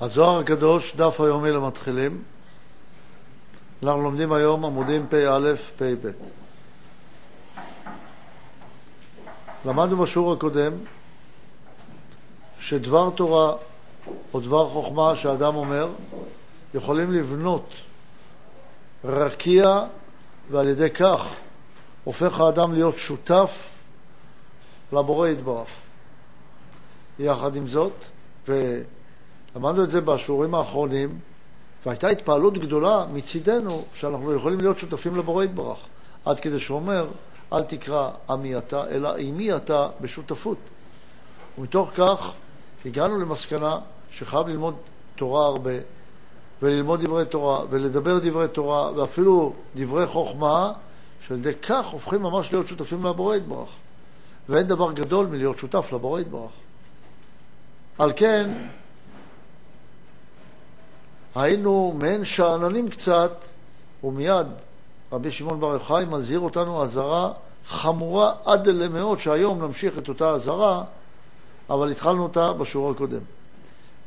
הזוהר הקדוש, דף היומי למתחילים. אנחנו לומדים היום עמודים פ"א, פ"ב. למדנו בשיעור הקודם שדבר תורה או דבר חוכמה שאדם אומר יכולים לבנות רקיע ועל ידי כך הופך האדם להיות שותף לבורא יתברך. יחד עם זאת, ולמדנו את זה בשיעורים האחרונים, והייתה התפעלות גדולה מצידנו שאנחנו יכולים להיות שותפים לבורא יתברך, עד כדי שהוא אומר, אל תקרא עמי אתה, אלא עמי אתה בשותפות. ומתוך כך הגענו למסקנה שחייב ללמוד תורה הרבה, וללמוד דברי תורה, ולדבר דברי תורה, ואפילו דברי חוכמה, שעל ידי כך הופכים ממש להיות שותפים לבורא יתברך. ואין דבר גדול מלהיות שותף לבורא יתברך. על כן, היינו מעין שאננים קצת, ומיד רבי שמעון בר יוחאי מזהיר אותנו אזהרה חמורה עד אלה מאוד, שהיום נמשיך את אותה אזהרה, אבל התחלנו אותה בשיעור הקודם.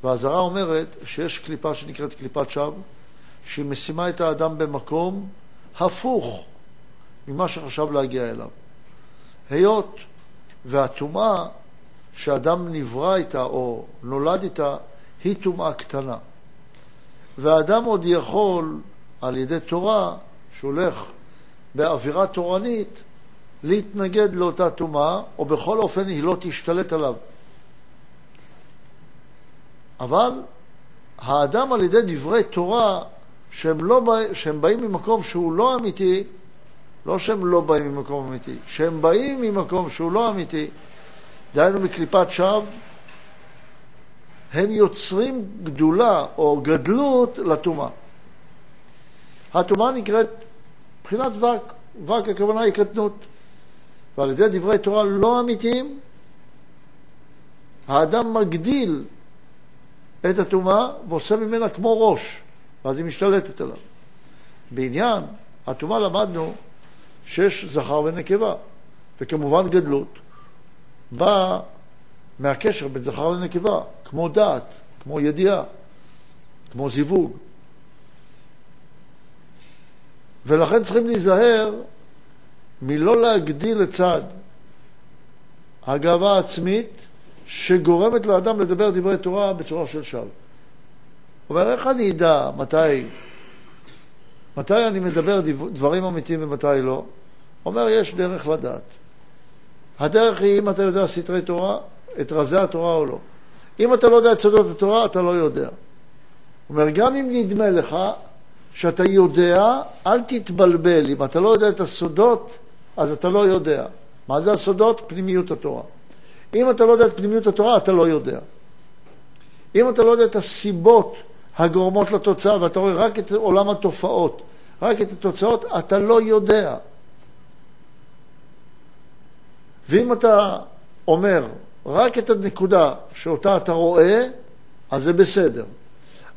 והאזהרה אומרת שיש קליפה שנקראת קליפת שווא, שהיא משימה את האדם במקום הפוך ממה שחשב להגיע אליו. היות והטומאה שאדם נברא איתה או נולד איתה היא טומאה קטנה. והאדם עוד יכול, על ידי תורה, שהולך באווירה תורנית, להתנגד לאותה טומאה, או בכל אופן היא לא תשתלט עליו. אבל האדם על ידי דברי תורה, שהם, לא שהם באים ממקום שהוא לא אמיתי, לא שהם לא באים ממקום אמיתי, שהם באים ממקום שהוא לא אמיתי, דהיינו מקליפת שווא, הם יוצרים גדולה או גדלות לטומאה. הטומאה נקראת מבחינת וק, וק הכוונה היא קטנות. ועל ידי דברי תורה לא אמיתיים, האדם מגדיל את הטומאה ועושה ממנה כמו ראש, ואז היא משתלטת עליו. בעניין הטומאה למדנו שיש זכר ונקבה, וכמובן גדלות באה מהקשר בין זכר לנקבה, כמו דעת, כמו ידיעה, כמו זיווג. ולכן צריכים להיזהר מלא להגדיל לצד הגאווה העצמית שגורמת לאדם לדבר דברי תורה בצורה של שווא. אומר, איך אני אדע מתי, מתי אני מדבר דברים אמיתיים ומתי לא? אומר, יש דרך לדעת. הדרך היא אם אתה יודע סתרי תורה, את רזי התורה או לא. אם אתה לא יודע את סודות התורה, אתה לא יודע. אומר, גם אם נדמה לך שאתה יודע, אל תתבלבל. אם אתה לא יודע את הסודות, אז אתה לא יודע. מה זה הסודות? פנימיות התורה. אם אתה לא יודע את פנימיות התורה, אתה לא יודע. אם אתה לא יודע את הסיבות הגורמות לתוצאה, ואתה רואה רק את עולם התופעות, רק את התוצאות, אתה לא יודע. ואם אתה אומר רק את הנקודה שאותה אתה רואה, אז זה בסדר.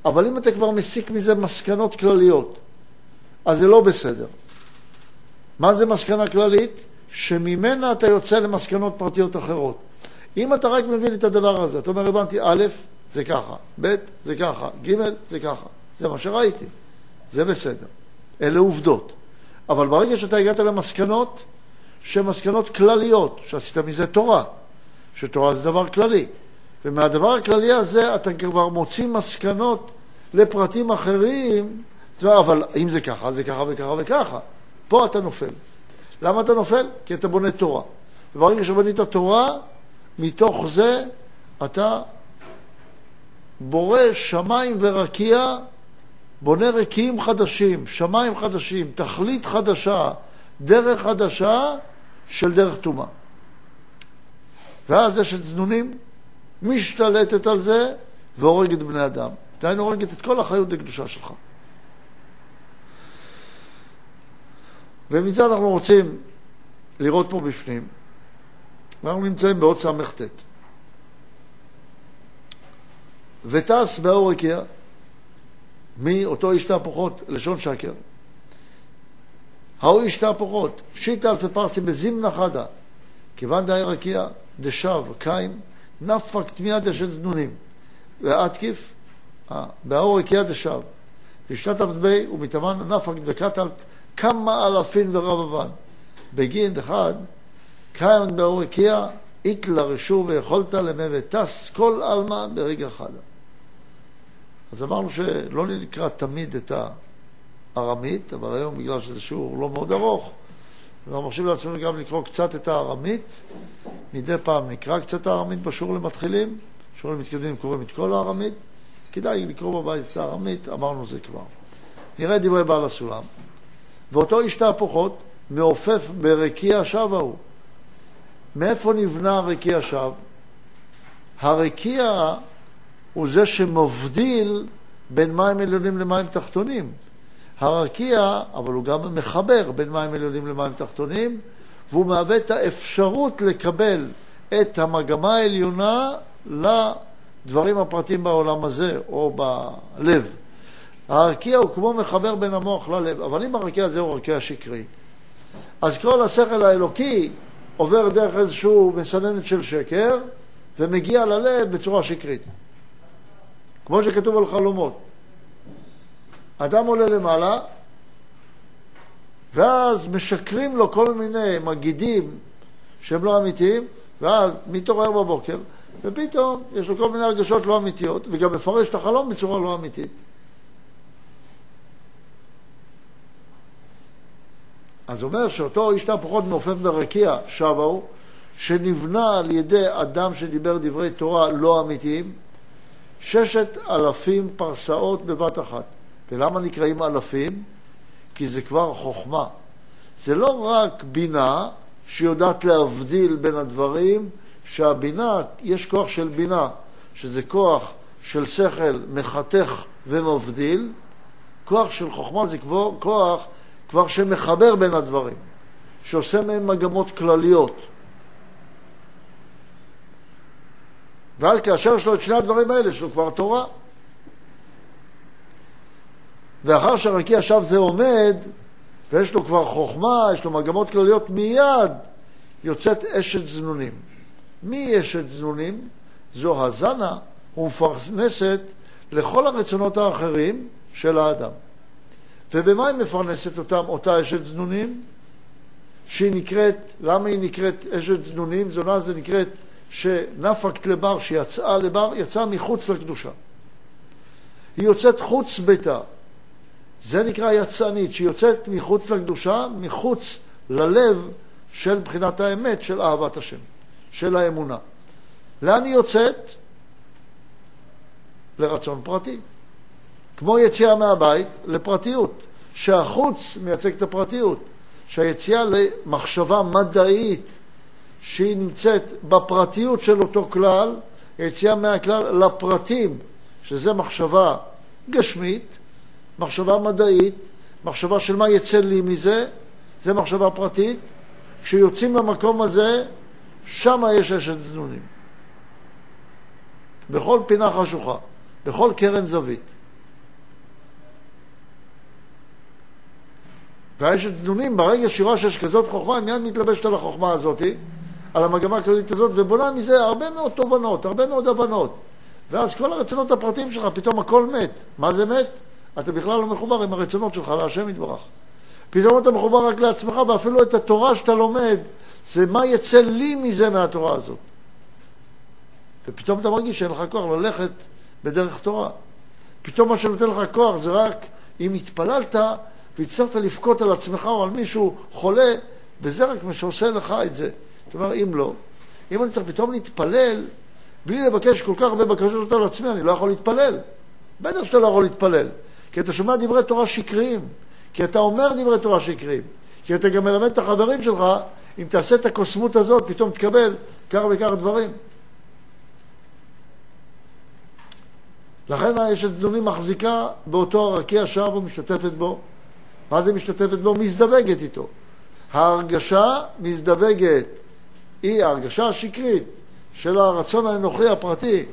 אבל אם אתה כבר מסיק מזה מסקנות כלליות, אז זה לא בסדר. מה זה מסקנה כללית? שממנה אתה יוצא למסקנות פרטיות אחרות. אם אתה רק מבין את הדבר הזה, אתה אומר, הבנתי, א', זה ככה, ב', זה ככה, ג', זה ככה. זה מה שראיתי. זה בסדר. אלה עובדות. אבל ברגע שאתה הגעת למסקנות, שהן מסקנות כלליות, שעשית מזה תורה, שתורה זה דבר כללי. ומהדבר הכללי הזה אתה כבר מוציא מסקנות לפרטים אחרים, אבל אם זה ככה, זה ככה וככה וככה. פה אתה נופל. למה אתה נופל? כי אתה בונה תורה. וברגע שבנית תורה, מתוך זה אתה בורא שמיים ורקיע, בונה רקיעים חדשים, שמיים חדשים, תכלית חדשה, דרך חדשה, של דרך טומאה. ואז אשת זנונים משתלטת על זה והורגת בני אדם. דהיינו הורגת את כל החיות לקדושה שלך. ומזה אנחנו רוצים לראות פה בפנים. אנחנו נמצאים בעוד ס"ט. וטס באור הקיע מאותו איש תהפוכות, לשון שקר. ההוא איש תהפוכות, שיטה אלפי פרסים בזימנה חדה, כיוון די רקיע דשב קיים, נפק תמיהה דשת זנונים, ואתקיף אה, באור רקיע דשב, והשתתף בי ומתאמן נפק דקתלת כמה אלפין ורבבן. בגין אחד, קיים באור רקיע, אית לרשו ויכולת למי וטס כל עלמא ברגע אחד. אז אמרנו שלא נקרא תמיד את הארמית, אבל היום בגלל שזה שיעור לא מאוד ארוך, אנחנו מרשים לעצמנו גם לקרוא קצת את הארמית. מדי פעם נקרא קצת הארמית בשיעור למתחילים, שיעורים מתקדמים קוראים את כל הארמית. כדאי לקרוא בבית את הארמית, אמרנו זה כבר. נראה דברי בעל הסולם. ואותו איש תהפוכות מעופף ברקיע שב ההוא. מאיפה נבנה הרקיע שב? הרקיע הוא זה שמבדיל בין מים עליונים למים תחתונים. הרקיע, אבל הוא גם מחבר בין מים עליונים למים תחתונים, והוא מהווה את האפשרות לקבל את המגמה העליונה לדברים הפרטיים בעולם הזה, או בלב. הרקיע הוא כמו מחבר בין המוח ללב, אבל אם הרקיע הזה הוא רקיע שקרי, אז כל השכל האלוקי עובר דרך איזושהי מסננת של שקר, ומגיע ללב בצורה שקרית. כמו שכתוב על חלומות. אדם עולה למעלה, ואז משקרים לו כל מיני מגידים שהם לא אמיתיים, ואז מתעורר בבוקר, ופתאום יש לו כל מיני הרגשות לא אמיתיות, וגם מפרש את החלום בצורה לא אמיתית. אז אומר שאותו איש תהפוכות מעופף ברקיע, שבה הוא, שנבנה על ידי אדם שדיבר דברי תורה לא אמיתיים, ששת אלפים פרסאות בבת אחת. ולמה נקראים אלפים? כי זה כבר חוכמה. זה לא רק בינה שיודעת להבדיל בין הדברים, שהבינה, יש כוח של בינה, שזה כוח של שכל מחתך ומבדיל, כוח של חוכמה זה כבר כוח כבר שמחבר בין הדברים, שעושה מהם מגמות כלליות. ואז כאשר יש לו את שני הדברים האלה, יש לו כבר תורה. ואחר שהרקיע שב זה עומד, ויש לו כבר חוכמה, יש לו מגמות כלליות, מיד יוצאת אשת זנונים. מי אשת זנונים? זו הזנה ומפרנסת לכל הרצונות האחרים של האדם. ובמה היא מפרנסת אותם, אותה אשת זנונים? שהיא נקראת, למה היא נקראת אשת זנונים? זונה זה נקראת שנפקת לבר, שיצאה לבר, יצאה מחוץ לקדושה. היא יוצאת חוץ ביתה. זה נקרא יצאנית, שהיא יוצאת מחוץ לקדושה, מחוץ ללב של בחינת האמת, של אהבת השם, של האמונה. לאן היא יוצאת? לרצון פרטי. כמו יציאה מהבית לפרטיות, שהחוץ מייצג את הפרטיות, שהיציאה למחשבה מדעית שהיא נמצאת בפרטיות של אותו כלל, היציאה מהכלל לפרטים, שזה מחשבה גשמית, מחשבה מדעית, מחשבה של מה יצא לי מזה, זה מחשבה פרטית. כשיוצאים למקום הזה, שם יש אשת זנונים. בכל פינה חשוכה, בכל קרן זווית. והאשת זנונים, ברגע שהיא רואה שיש כזאת חוכמה, היא מיד מתלבשת על החוכמה הזאת, על המגמה הכללית הזאת, ובונה מזה הרבה מאוד תובנות, הרבה מאוד הבנות. ואז כל הרצונות הפרטיים שלך, פתאום הכל מת. מה זה מת? אתה בכלל לא מחובר עם הרצונות שלך להשם יתברך. פתאום אתה מחובר רק לעצמך, ואפילו את התורה שאתה לומד, זה מה יצא לי מזה מהתורה הזאת. ופתאום אתה מרגיש שאין לך כוח ללכת בדרך תורה. פתאום מה שנותן לך כוח זה רק אם התפללת והצטרכת לבכות על עצמך או על מישהו חולה, וזה רק מה שעושה לך את זה. זאת אומרת, אם לא, אם אני צריך פתאום להתפלל, בלי לבקש כל כך הרבה בקשות על עצמי, אני לא יכול להתפלל. בטח שאתה לא יכול להתפלל, כי אתה שומע דברי תורה שקריים, כי אתה אומר דברי תורה שקריים, כי אתה גם מלמד את החברים שלך, אם תעשה את הקוסמות הזאת, פתאום תקבל כך וכך דברים. לכן יש את זדוני מחזיקה באותו הרקיע שם ומשתתפת בו. מה זה משתתפת בו? מזדווגת איתו. ההרגשה מזדווגת, היא ההרגשה השקרית של הרצון האנוכי הפרטי,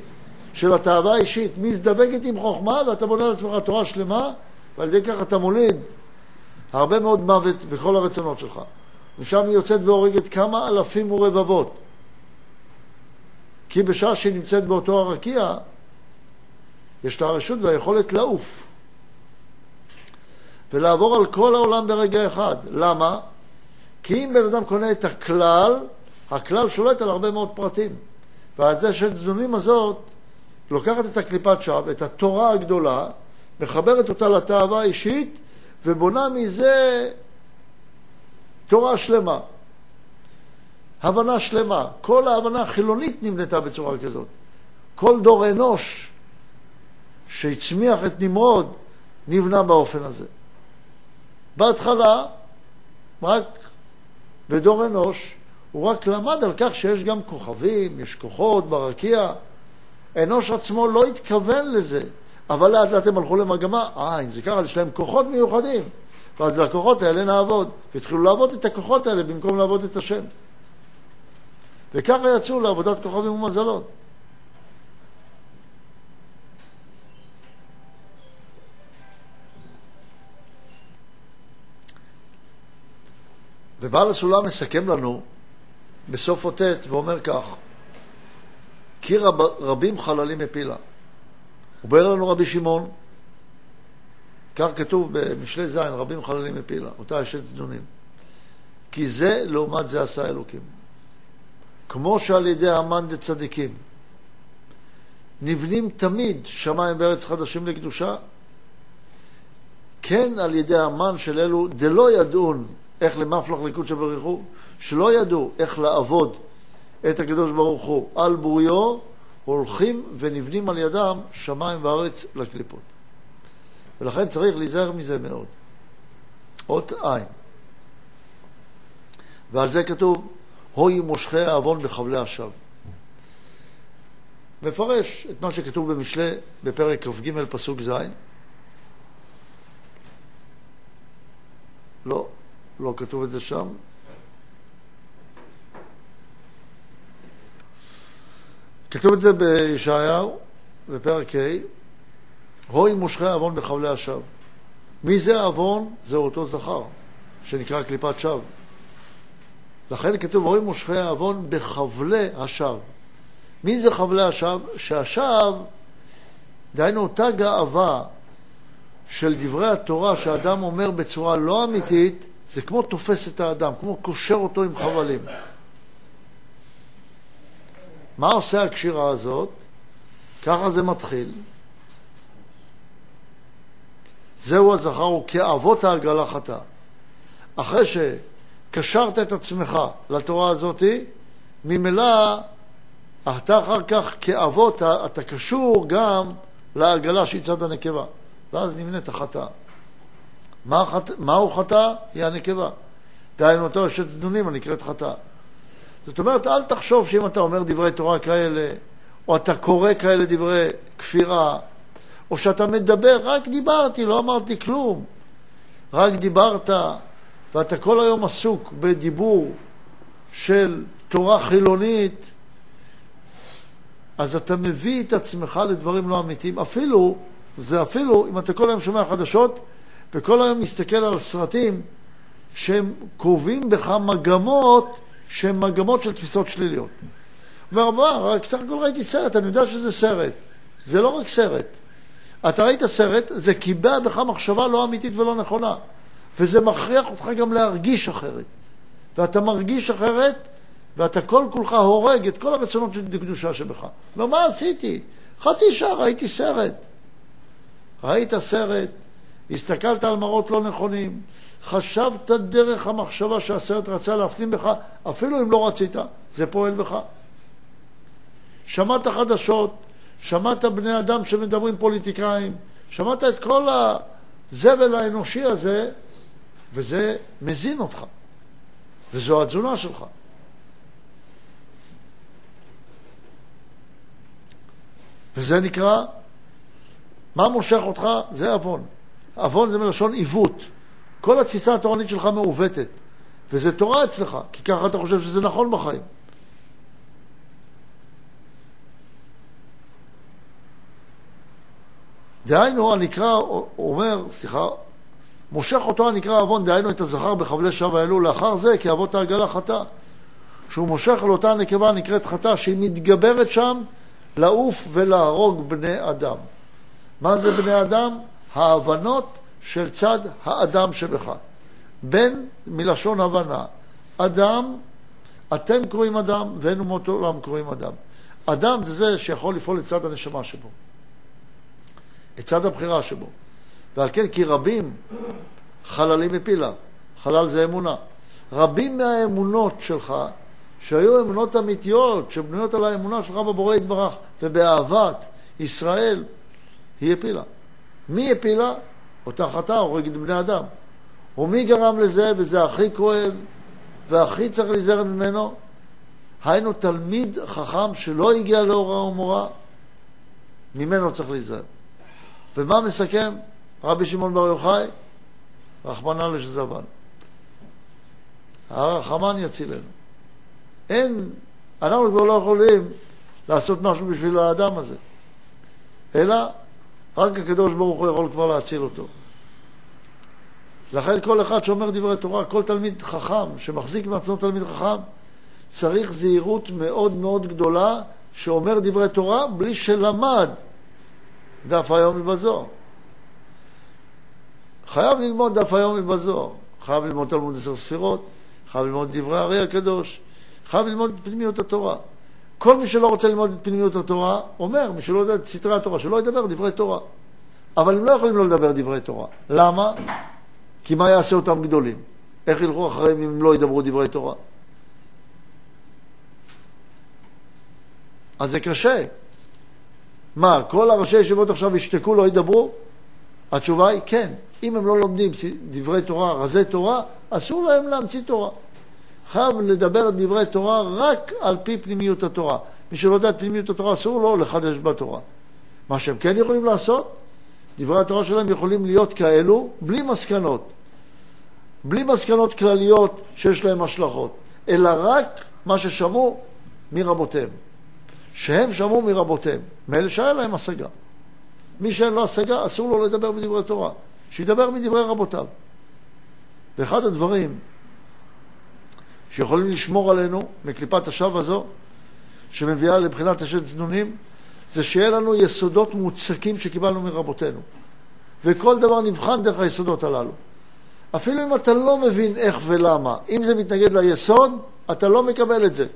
של התאווה האישית, מזדווגת עם חוכמה, ואתה בונה לעצמך תורה שלמה, ועל ידי כך אתה מוליד הרבה מאוד מוות בכל הרצונות שלך. ושם היא יוצאת והורגת כמה אלפים ורבבות. כי בשעה שהיא נמצאת באותו הרקיע, יש לה הרשות והיכולת לעוף ולעבור על כל העולם ברגע אחד. למה? כי אם בן אדם קונה את הכלל, הכלל שולט על הרבה מאוד פרטים. והזה של צדונים הזאת לוקחת את הקליפת שווא, את התורה הגדולה, מחברת אותה לתאווה האישית ובונה מזה תורה שלמה, הבנה שלמה. כל ההבנה החילונית נבנתה בצורה כזאת. כל דור אנוש שהצמיח את נמרוד נבנה באופן הזה. בהתחלה, רק בדור אנוש, הוא רק למד על כך שיש גם כוכבים, יש כוחות ברקיע. אנוש עצמו לא התכוון לזה, אבל לאט לאט הם הלכו למגמה, אה, אם זה ככה, יש להם כוחות מיוחדים. ואז לכוחות האלה נעבוד. והתחילו לעבוד את הכוחות האלה במקום לעבוד את השם. וככה יצאו לעבודת כוכבים ומזלות. ובעל הסולם מסכם לנו בסוף אותת ואומר כך: כי רב, רבים חללים מפילה. הוא אומר לנו רבי שמעון, כך כתוב במשלי ז', רבים חללים מפילה, אותה אשת זדונים. כי זה לעומת זה עשה אלוקים. כמו שעל ידי המן דצדיקים נבנים תמיד שמיים וארץ חדשים לקדושה, כן על ידי המן של אלו דלא ידעון איך למפלח לקודשא בריחו, שלא ידעו איך לעבוד את הקדוש ברוך הוא על בוריו, הולכים ונבנים על ידם שמיים וארץ לקליפות. ולכן צריך להיזהר מזה מאוד. אות עין. ועל זה כתוב, הוי מושכי העוון בחבלי השווא. מפרש את מה שכתוב במשלי בפרק כ"ג פסוק ז', לא, לא כתוב את זה שם. כתוב את זה בישעיהו, בפרק ה', הוי מושכי עוון בחבלי השווא. מי זה עוון? זה אותו זכר, שנקרא קליפת שווא. לכן כתוב, הוי מושכי עוון בחבלי השווא. מי זה חבלי השווא? שהשווא, דהיינו אותה גאווה של דברי התורה שאדם אומר בצורה לא אמיתית, זה כמו תופס את האדם, כמו קושר אותו עם חבלים. מה עושה הקשירה הזאת? ככה זה מתחיל. זהו הזכר, הוא כאבות העגלה חטא. אחרי שקשרת את עצמך לתורה הזאת, ממילא אתה אחר כך כאבות, אתה קשור גם לעגלה שהיא צד הנקבה. ואז נמנית החטא. מה חט... מהו חטא? היא הנקבה. דהיינו אותו אשת זדונים הנקראת חטא. זאת אומרת, אל תחשוב שאם אתה אומר דברי תורה כאלה, או אתה קורא כאלה דברי כפירה, או שאתה מדבר, רק דיברתי, לא אמרתי כלום. רק דיברת, ואתה כל היום עסוק בדיבור של תורה חילונית, אז אתה מביא את עצמך לדברים לא אמיתיים. אפילו, זה אפילו, אם אתה כל היום שומע חדשות, וכל היום מסתכל על סרטים שהם קובעים בך מגמות שהן מגמות של תפיסות שליליות. אומר, מה, סך הכל ראיתי סרט, אני יודע שזה סרט. זה לא רק סרט. אתה ראית סרט, זה קיבע בך מחשבה לא אמיתית ולא נכונה. וזה מכריח אותך גם להרגיש אחרת. ואתה מרגיש אחרת, ואתה כל כולך הורג את כל הרצונות של קדושה שבך. ומה עשיתי? חצי שעה ראיתי סרט. ראית סרט, הסתכלת על מראות לא נכונים, חשבת דרך המחשבה שהסרט רצה להפנים בך, אפילו אם לא רצית, זה פועל בך. שמעת חדשות, שמעת בני אדם שמדברים פוליטיקאים, שמעת את כל הזבל האנושי הזה, וזה מזין אותך, וזו התזונה שלך. וזה נקרא, מה מושך אותך? זה עוון. עוון זה מלשון עיוות. כל התפיסה התורנית שלך מעוותת, וזה תורה אצלך, כי ככה אתה חושב שזה נכון בחיים. דהיינו, הנקרא, אומר, סליחה, מושך אותו הנקרא עוון, דהיינו את הזכר בחבלי שב האלו, לאחר זה כי אבות העגלה חטא. שהוא מושך לאותה נקבה הנקראת חטא, שהיא מתגברת שם לעוף ולהרוג בני אדם. מה זה בני אדם? ההבנות של צד האדם שבך. בן מלשון הבנה. אדם, אתם קוראים אדם, ואין אומות עולם קוראים אדם. אדם זה זה שיכול לפעול לצד הנשמה שבו, לצד הבחירה שבו. ועל כן, כי רבים חללים מפילה, חלל זה אמונה. רבים מהאמונות שלך, שהיו אמונות אמיתיות, שבנויות על האמונה שלך בבורא יתברך ובאהבת ישראל, היא הפילה. מי הפילה? אותה חטאה הורגת בני אדם. ומי גרם לזה, וזה הכי כואב, והכי צריך להיזהר ממנו? היינו תלמיד חכם שלא הגיע להוראה ומורה, ממנו צריך להיזהר. ומה מסכם רבי שמעון בר יוחאי? רחמנא לשזבן. הרחמן יצילנו. אין, אנחנו כבר לא יכולים לעשות משהו בשביל האדם הזה, אלא רק הקדוש ברוך הוא יכול כבר להציל אותו. לכן כל אחד שאומר דברי תורה, כל תלמיד חכם שמחזיק מעצמו תלמיד חכם, צריך זהירות מאוד מאוד גדולה שאומר דברי תורה בלי שלמד דף היומי בזוהר. חייב ללמוד דף היומי בזוהר, חייב ללמוד תלמוד עשר ספירות, חייב ללמוד דברי הארי הקדוש, חייב ללמוד פנימיות התורה. כל מי שלא רוצה ללמוד את פנימיות התורה, אומר, מי שלא יודע את סתרי התורה, שלא ידבר דברי תורה. אבל הם לא יכולים לא לדבר דברי תורה. למה? כי מה יעשה אותם גדולים? איך ילכו אחריהם אם הם לא ידברו דברי תורה? אז זה קשה. מה, כל הראשי ישיבות עכשיו ישתקו, לא ידברו? התשובה היא כן. אם הם לא לומדים דברי תורה, רזי תורה, אסור להם להמציא תורה. חייב לדבר דברי תורה רק על פי פנימיות התורה. מי שלא יודע את פנימיות התורה, אסור לו לחדש בתורה. מה שהם כן יכולים לעשות, דברי התורה שלהם יכולים להיות כאלו בלי מסקנות. בלי מסקנות כלליות שיש להם השלכות, אלא רק מה ששמעו מרבותיהם. שהם שמעו מרבותיהם, מאלה שהיה להם השגה. מי שאין לו השגה, אסור לו לדבר בדברי תורה, שידבר מדברי רבותיו. ואחד הדברים שיכולים לשמור עלינו מקליפת השווא הזו, שמביאה לבחינת השד צנונים, זה שיהיה לנו יסודות מוצקים שקיבלנו מרבותינו. וכל דבר נבחן דרך היסודות הללו. אפילו אם אתה לא מבין איך ולמה, אם זה מתנגד ליסוד, אתה לא מקבל את זה.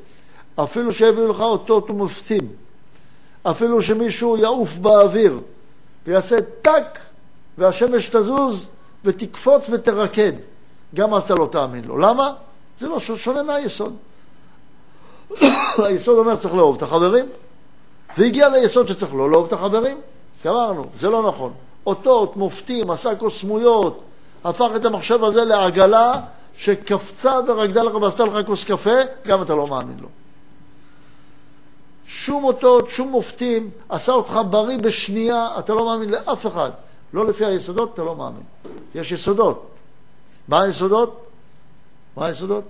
אפילו שהביאו לך אותות ומופתים, אפילו שמישהו יעוף באוויר ויעשה טאק והשמש תזוז ותקפוץ ותרקד, גם אז אתה לא תאמין לו. למה? זה לא שונה מהיסוד. היסוד אומר צריך לאהוב את החברים, והגיע ליסוד שצריך לא לאהוב את החברים. גמרנו, זה לא נכון. אותות, מופתים, עשה קוסמויות, הפך את המחשב הזה לעגלה שקפצה ורקדה לך ועשתה לך כוס קפה, גם אתה לא מאמין לו. שום אותות, שום מופתים, עשה אותך בריא בשנייה, אתה לא מאמין לאף אחד. לא לפי היסודות, אתה לא מאמין. יש יסודות. מה היסודות? מה היסודות?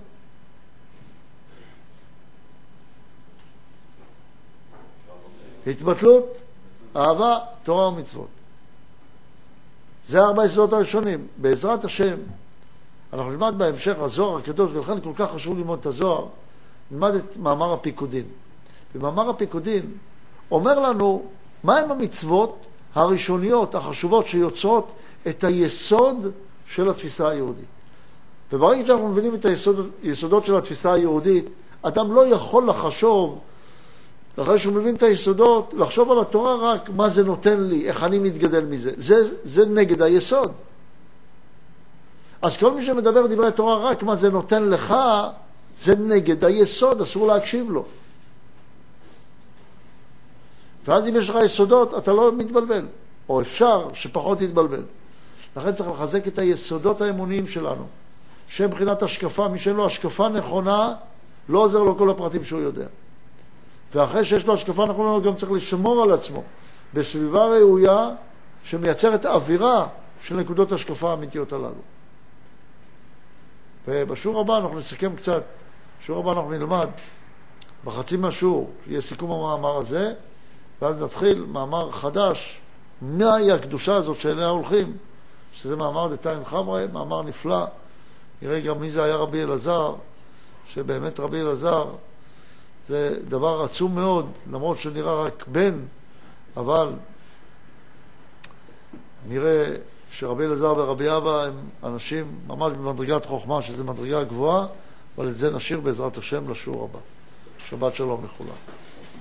התבטלות, אהבה, תורה ומצוות. זה ארבע יסודות הראשונים. בעזרת השם, אנחנו נלמד בהמשך הזוהר הקדוש, ולכן כל כך חשוב ללמוד את הזוהר, נלמד את מאמר הפיקודין. במאמר הפיקודין אומר לנו מהם המצוות הראשוניות, החשובות, שיוצרות את היסוד של התפיסה היהודית. וברגע שאנחנו מבינים את היסודות של התפיסה היהודית, אדם לא יכול לחשוב אחרי שהוא מבין את היסודות, לחשוב על התורה רק מה זה נותן לי, איך אני מתגדל מזה. זה, זה נגד היסוד. אז כל מי שמדבר דברי תורה רק מה זה נותן לך, זה נגד היסוד, אסור להקשיב לו. ואז אם יש לך יסודות, אתה לא מתבלבל, או אפשר שפחות תתבלבל. לכן צריך לחזק את היסודות האמוניים שלנו, שהם מבחינת השקפה, מי שאין לו השקפה נכונה, לא עוזר לו כל הפרטים שהוא יודע. ואחרי שיש לו השקפה נכונה, הוא גם צריך לשמור על עצמו בסביבה ראויה שמייצרת אווירה של נקודות השקפה האמיתיות הללו. ובשיעור הבא אנחנו נסכם קצת, בשיעור הבא אנחנו נלמד בחצי מהשיעור, יהיה סיכום המאמר הזה, ואז נתחיל מאמר חדש, מהי הקדושה הזאת שאליה הולכים, שזה מאמר דתיים חמרי, מאמר נפלא. נראה גם מי זה היה רבי אלעזר, שבאמת רבי אלעזר זה דבר עצום מאוד, למרות שנראה רק בן, אבל נראה שרבי אלעזר ורבי אבא הם אנשים ממש במדרגת חוכמה, שזו מדרגה גבוהה, אבל את זה נשאיר בעזרת השם לשיעור הבא. שבת שלום לכולם.